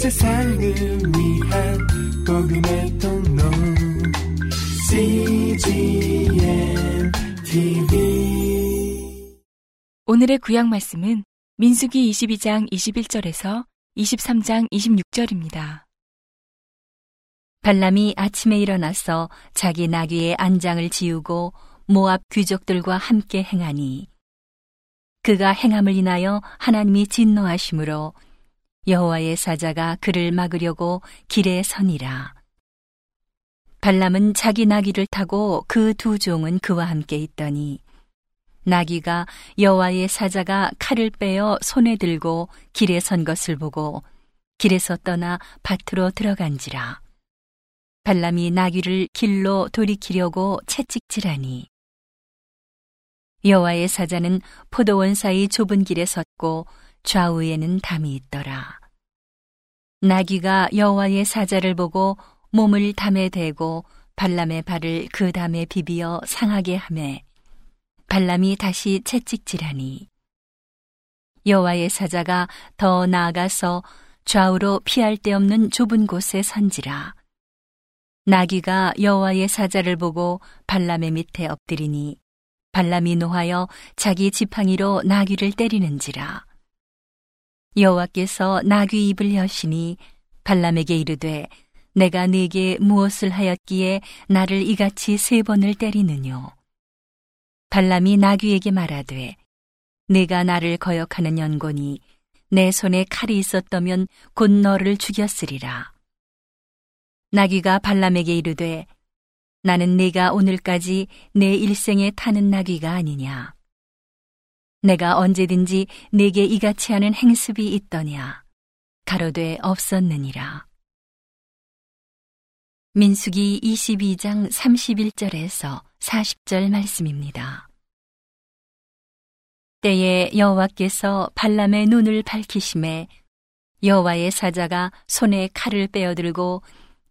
세상을 위한 복음의 통로 CGM TV 오늘의 구약 말씀은 민수기 22장 21절에서 23장 26절입니다. 발람이 아침에 일어나서 자기 나귀의 안장을 지우고 모압 귀족들과 함께 행하니 그가 행함을 인하여 하나님이 진노하심으로 여호와의 사자가 그를 막으려고 길에 서니라. 발람은 자기 나귀를 타고 그 두 종은 그와 함께 있더니 나귀가 여호와의 사자가 칼을 빼어 손에 들고 길에 선 것을 보고 길에서 떠나 밭으로 들어간지라. 발람이 나귀를 길로 돌이키려고 채찍질하니 여호와의 사자는 포도원 사이 좁은 길에 섰고 좌우에는 담이 있더라. 나귀가 여호와의 사자를 보고 몸을 담에 대고 발람의 발을 그 담에 비비어 상하게 하매 발람이 다시 채찍질하니 여호와의 사자가 더 나아가서 좌우로 피할 데 없는 좁은 곳에 선지라 나귀가 여호와의 사자를 보고 발람의 밑에 엎드리니 발람이 노하여 자기 지팡이로 나귀를 때리는지라 여호와께서 나귀 입을 여시니 발람에게 이르되 내가 네게 무엇을 하였기에 나를 이같이 세 번을 때리느뇨? 발람이 나귀에게 말하되 내가 나를 거역하는 연곤이 내 손에 칼이 있었다면 곧 너를 죽였으리라. 나귀가 발람에게 이르되 나는 네가 오늘까지 내 일생에 타는 나귀가 아니냐 내가 언제든지 내게 이같이 하는 행습이 있더냐 가로되 없었느니라 민수기 22장 31절에서 40절 말씀입니다. 때에 여호와께서 발람의 눈을 밝히심에 여호와의 사자가 손에 칼을 빼어들고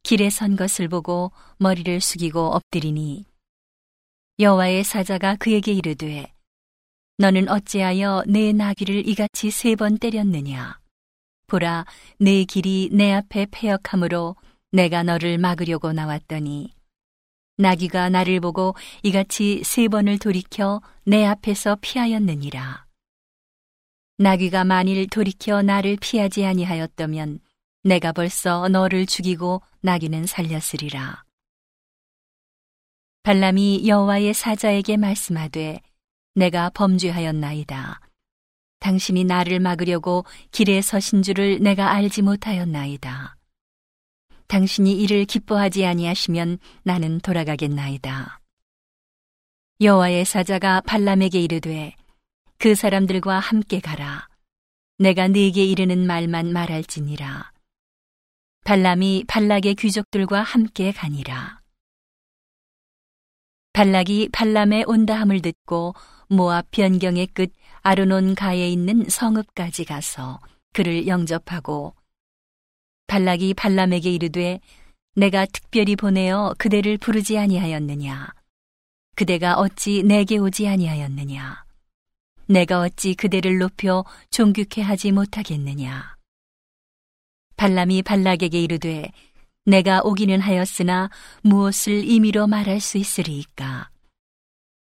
길에 선 것을 보고 머리를 숙이고 엎드리니 여호와의 사자가 그에게 이르되 너는 어찌하여 내 나귀를 이같이 세 번 때렸느냐 보라 내 길이 내 앞에 패역함으로 내가 너를 막으려고 나왔더니 나귀가 나를 보고 이같이 세 번을 돌이켜 내 앞에서 피하였느니라 나귀가 만일 돌이켜 나를 피하지 아니하였다면 내가 벌써 너를 죽이고 나귀는 살렸으리라. 발람이 여호와의 사자에게 말씀하되 내가 범죄하였나이다. 당신이 나를 막으려고 길에 서신 줄을 내가 알지 못하였나이다. 당신이 이를 기뻐하지 아니하시면 나는 돌아가겠나이다. 여호와의 사자가 발람에게 이르되 그 사람들과 함께 가라. 내가 네게 이르는 말만 말할지니라. 발람이 발락의 귀족들과 함께 가니라. 발락이 발람의 온다함을 듣고 모압 변경의 끝 아르논 가에 있는 성읍까지 가서 그를 영접하고 발락이 발람에게 이르되 내가 특별히 보내어 그대를 부르지 아니하였느냐? 그대가 어찌 내게 오지 아니하였느냐? 내가 어찌 그대를 높여 존귀케 하지 못하겠느냐? 발람이 발락에게 이르되 내가 오기는 하였으나 무엇을 임의로 말할 수 있으리이까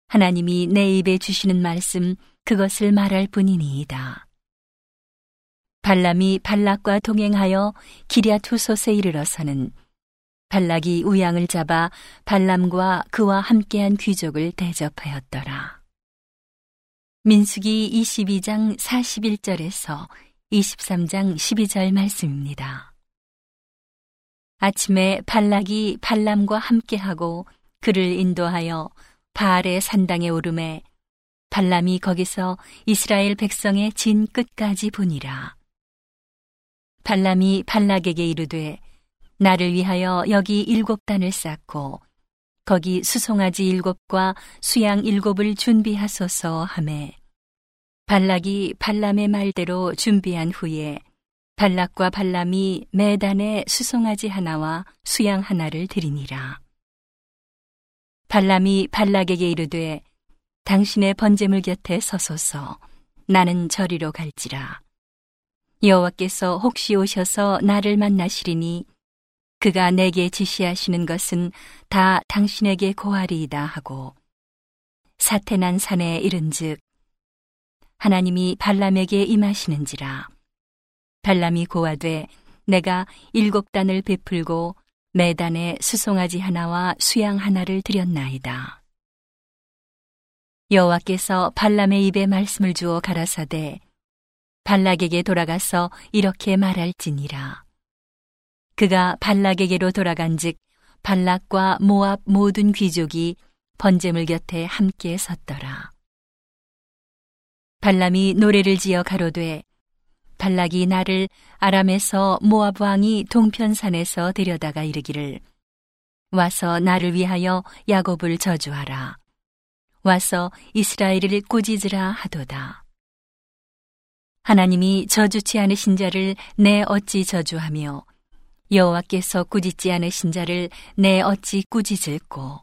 하나님이 내 입에 주시는 말씀 그것을 말할 뿐이니이다. 발람이 발락과 동행하여 기랴 투솥에 이르러서는 발락이 우양을 잡아 발람과 그와 함께한 귀족을 대접하였더라. 민수기 22장 41절에서 23장 12절 말씀입니다. 아침에 발락이 발람과 함께하고 그를 인도하여 바알의 산당에 오름에 발람이 거기서 이스라엘 백성의 진 끝까지 보니라. 발람이 발락에게 이르되 나를 위하여 여기 일곱 단을 쌓고 거기 수송아지 일곱과 수양 일곱을 준비하소서 하매 발락이 발람의 말대로 준비한 후에 발락과 발람이 매단에 수송아지 하나와 수양 하나를 드리니라. 발람이 발락에게 이르되 당신의 번제물 곁에 서소서 나는 저리로 갈지라. 여호와께서 혹시 오셔서 나를 만나시리니 그가 내게 지시하시는 것은 다 당신에게 고하리이다 하고 사태난 산에 이른즉 하나님이 발람에게 임하시는지라 발람이 고하되 내가 일곱 단을 베풀고 매단에 수송아지 하나와 수양 하나를 드렸나이다. 여호와께서 발람의 입에 말씀을 주어 가라사대 발락에게 돌아가서 이렇게 말할지니라. 그가 발락에게로 돌아간즉 발락과 모압 모든 귀족이 번제물 곁에 함께 섰더라. 발람이 노래를 지어 가로되 발락이 나를 아람에서 모압 왕이 동편산에서 데려다가 이르기를 와서 나를 위하여 야곱을 저주하라. 와서 이스라엘을 꾸짖으라 하도다. 하나님이 저주치 않으신 자를 내 어찌 저주하며 여호와께서 꾸짖지 않으신 자를 내 어찌 꾸짖을꼬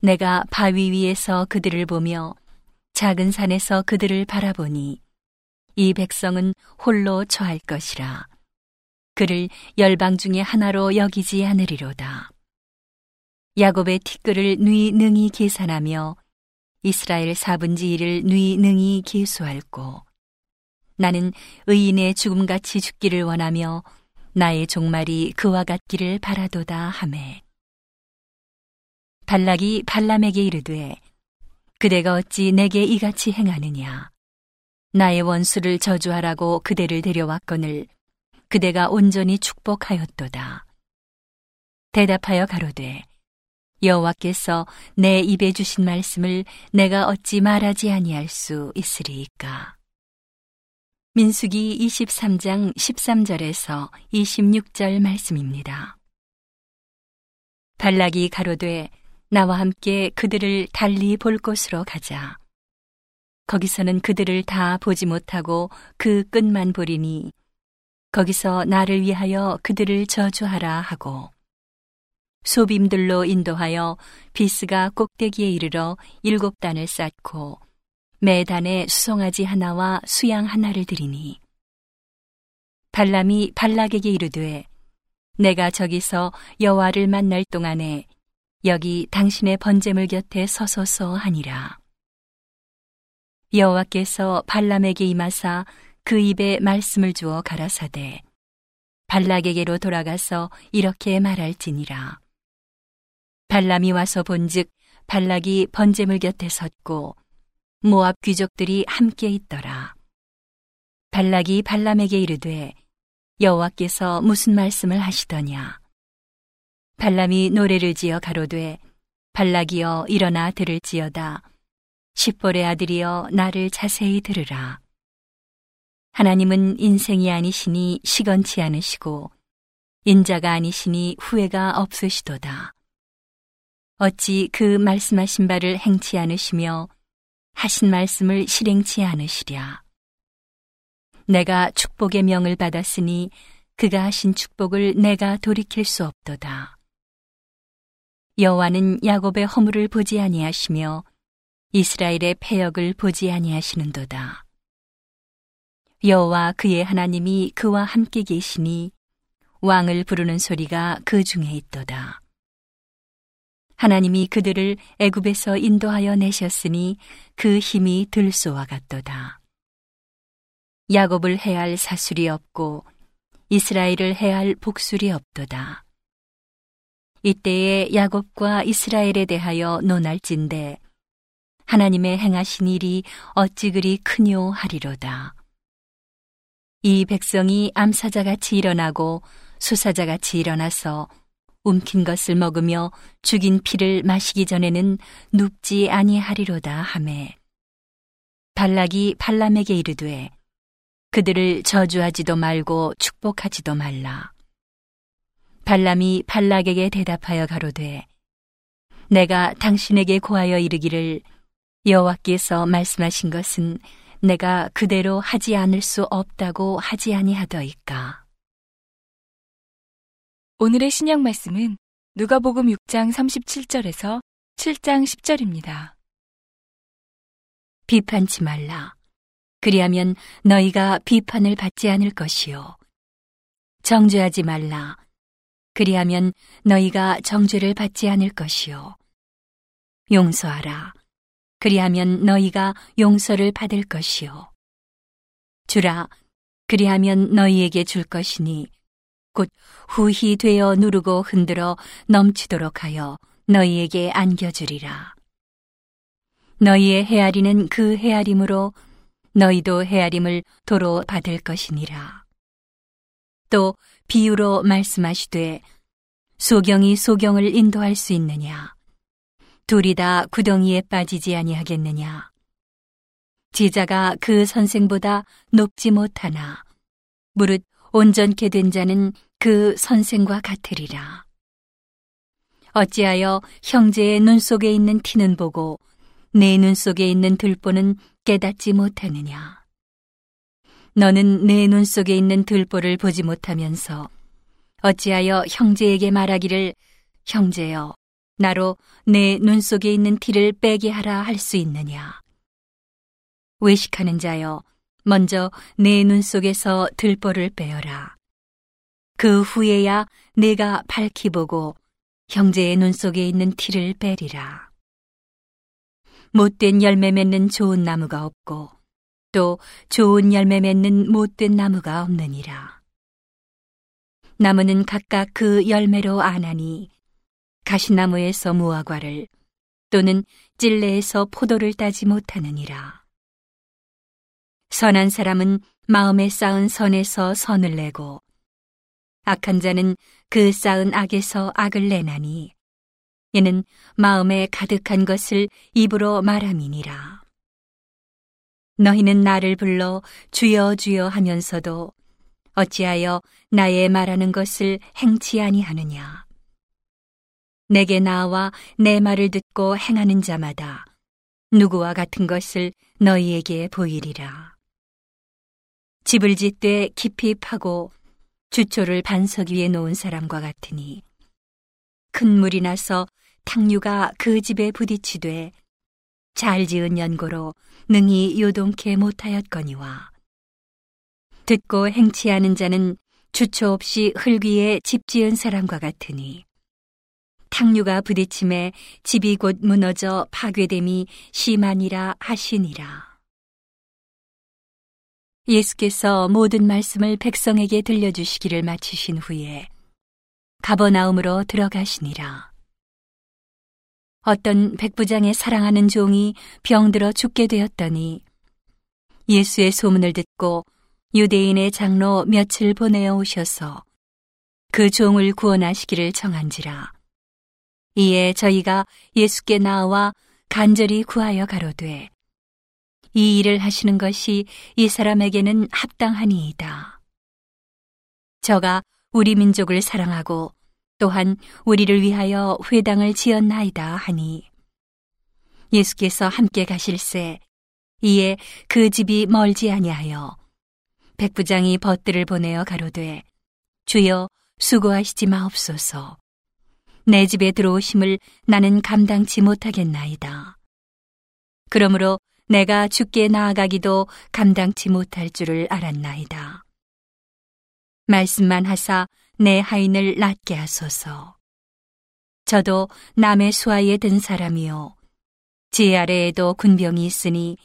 내가 바위 위에서 그들을 보며 작은 산에서 그들을 바라보니 이 백성은 홀로 처할 것이라. 그를 열방 중에 하나로 여기지 않으리로다. 야곱의 티끌을 누이 능히 계산하며 이스라엘 사분지 일을 누이 능히 계수할고 나는 의인의 죽음같이 죽기를 원하며 나의 종말이 그와 같기를 바라도다 하매. 발락이 발람에게 이르되 그대가 어찌 내게 이같이 행하느냐 나의 원수를 저주하라고 그대를 데려왔거늘 그대가 온전히 축복하였도다 대답하여 가로되 여호와께서 내 입에 주신 말씀을 내가 어찌 말하지 아니할 수 있으리이까 민수기 23장 13절에서 26절 말씀입니다. 발락이 가로되 나와 함께 그들을 달리 볼 곳으로 가자. 거기서는 그들을 다 보지 못하고 그 끝만 보리니 거기서 나를 위하여 그들을 저주하라 하고 소빔들로 인도하여 비스가 꼭대기에 이르러 일곱 단을 쌓고 매 단에 수송아지 하나와 수양 하나를 드리니 발람이 발락에게 이르되 내가 저기서 여호와를 만날 동안에 여기 당신의 번제물 곁에 서소서 하니라 여호와께서 발람에게 임하사 그 입에 말씀을 주어 가라사대 발락에게로 돌아가서 이렇게 말할지니라 발람이 와서 본즉 발락이 번제물 곁에 섰고 모압 귀족들이 함께 있더라. 발락이 발람에게 이르되 여호와께서 무슨 말씀을 하시더냐? 발람이 노래를 지어 가로되 발락이여 일어나 들을지어다. 십볼의 아들이여 나를 자세히 들으라. 하나님은 인생이 아니시니 시건치 않으시고 인자가 아니시니 후회가 없으시도다. 어찌 그 말씀하신 바를 행치 않으시며 하신 말씀을 실행치 않으시랴. 내가 축복의 명을 받았으니 그가 하신 축복을 내가 돌이킬 수 없도다. 여호와는 야곱의 허물을 보지 아니하시며 이스라엘의 패역을 보지 아니하시는도다. 여호와 그의 하나님이 그와 함께 계시니 왕을 부르는 소리가 그 중에 있도다. 하나님이 그들을 애굽에서 인도하여 내셨으니 그 힘이 들소와 같도다. 야곱을 해할 사술이 없고 이스라엘을 해할 복술이 없도다. 이때에 야곱과 이스라엘에 대하여 논할진대 하나님의 행하신 일이 어찌 그리 크뇨 하리로다. 이 백성이 암사자같이 일어나고 수사자같이 일어나서 움킨 것을 먹으며 죽인 피를 마시기 전에는 눕지 아니하리로다 하매 발락이 발람에게 이르되 그들을 저주하지도 말고 축복하지도 말라 발람이 발락에게 대답하여 가로되 내가 당신에게 고하여 이르기를 여호와께서 말씀하신 것은 내가 그대로 하지 않을 수 없다고 하지 아니하더이까 오늘의 신약 말씀은 누가복음 6장 37절에서 7장 10절입니다. 비판치 말라. 그리하면 너희가 비판을 받지 않을 것이요. 정죄하지 말라. 그리하면 너희가 정죄를 받지 않을 것이요. 용서하라. 그리하면 너희가 용서를 받을 것이요. 주라. 그리하면 너희에게 줄 것이니 곧 후히 되어 누르고 흔들어 넘치도록 하여 너희에게 안겨주리라. 너희의 헤아리는 그 헤아림으로 너희도 헤아림을 도로 받을 것이니라. 또 비유로 말씀하시되 소경이 소경을 인도할 수 있느냐? 둘이 다 구덩이에 빠지지 아니하겠느냐? 제자가 그 선생보다 높지 못하나 무릇 온전케 된 자는 그 선생과 같으리라. 어찌하여 형제의 눈 속에 있는 티는 보고 내 눈 속에 있는 들보는 깨닫지 못하느냐? 너는 내 눈 속에 있는 들보를 보지 못하면서 어찌하여 형제에게 말하기를 형제여 나로 내 눈 속에 있는 티를 빼게 하라 할 수 있느냐? 외식하는 자여 먼저 내 눈 속에서 들보를 빼어라. 그 후에야 내가 밝히 보고 형제의 눈 속에 있는 티를 빼리라. 못된 열매 맺는 좋은 나무가 없고 또 좋은 열매 맺는 못된 나무가 없느니라. 나무는 각각 그 열매로 아나니 가시나무에서 무화과를 또는 찔레에서 포도를 따지 못하느니라. 선한 사람은 마음에 쌓은 선에서 선을 내고 악한 자는 그 쌓은 악에서 악을 내나니 이는 마음에 가득한 것을 입으로 말함이니라. 너희는 나를 불러 주여 주여 하면서도 어찌하여 나의 말하는 것을 행치 아니하느냐. 내게 나와 내 말을 듣고 행하는 자마다 누구와 같은 것을 너희에게 보이리라. 집을 짓되 깊이 파고 주초를 반석 위에 놓은 사람과 같으니 큰 물이 나서 탕류가 그 집에 부딪히되 잘 지은 연고로 능히 요동케 못하였거니와 듣고 행치 하는 자는 주초 없이 흙 위에 집 지은 사람과 같으니 탕류가 부딪힘에 집이 곧 무너져 파괴됨이 심하니라 하시니라. 예수께서 모든 말씀을 백성에게 들려주시기를 마치신 후에 가버나움으로 들어가시니라. 어떤 백부장의 사랑하는 종이 병들어 죽게 되었더니 예수의 소문을 듣고 유대인의 장로 며칠 보내어 오셔서 그 종을 구원하시기를 청한지라. 이에 저희가 예수께 나와 간절히 구하여 가로되 이 일을 하시는 것이 이 사람에게는 합당하니이다. 저가 우리 민족을 사랑하고 또한 우리를 위하여 회당을 지었나이다 하니 예수께서 함께 가실새 이에 그 집이 멀지 아니하여 백부장이 벗들을 보내어 가로되 주여 수고하시지 마옵소서 내 집에 들어오심을 나는 감당치 못하겠나이다. 그러므로 내가 죽게 나아가기도 감당치 못할 줄을 알았나이다. 말씀만 하사 내 하인을 낫게 하소서. 저도 남의 수하에 든 사람이요. 지 아래에도 군병이 있으니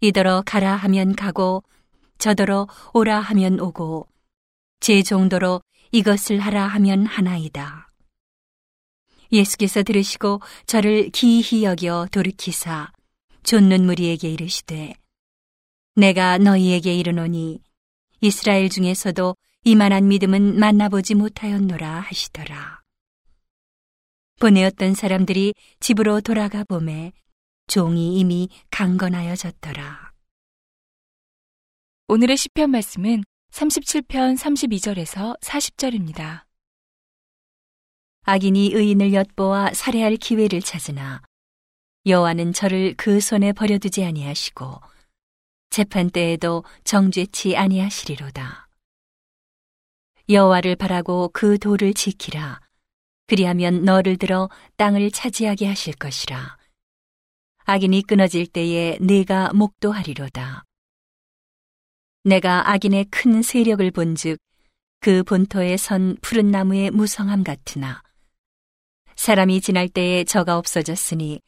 이더러 가라 하면 가고 저더러 오라 하면 오고 제 정도로 이것을 하라 하면 하나이다. 예수께서 들으시고 저를 기이히 여겨 돌이키사 좇는 무리에게 이르시되 내가 너희에게 이르노니 이스라엘 중에서도 이만한 믿음은 만나보지 못하였노라 하시더라. 보내었던 사람들이 집으로 돌아가 보매 종이 이미 강건하여졌더라. 오늘의 시편 말씀은 37편 32절에서 40절입니다. 악인이 의인을 엿보아 살해할 기회를 찾으나 여호와는 저를 그 손에 버려두지 아니하시고 재판 때에도 정죄치 아니하시리로다. 여호와를 바라고 그 도를 지키라. 그리하면 너를 들어 땅을 차지하게 하실 것이라. 악인이 끊어질 때에 네가 목도하리로다. 내가 악인의 큰 세력을 본즉 그 본토에 선 푸른 나무의 무성함 같으나 사람이 지날 때에 저가 없어졌으니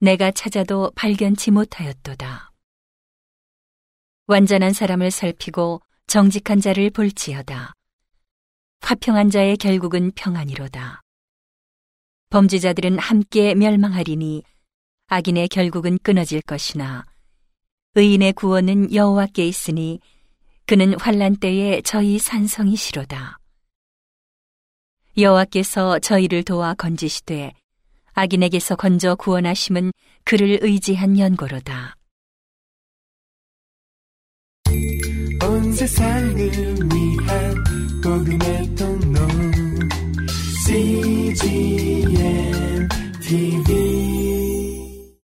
내가 찾아도 발견치 못하였도다. 완전한 사람을 살피고 정직한 자를 볼지어다. 화평한 자의 결국은 평안이로다. 범죄자들은 함께 멸망하리니 악인의 결국은 끊어질 것이나 의인의 구원은 여호와께 있으니 그는 환란 때에 저희 산성이시로다. 여호와께서 저희를 도와 건지시되 악인에게서 건져 구원하심은 그를 의지한 연고로다. 온 세상을 위한 복음의 통로 CGM TV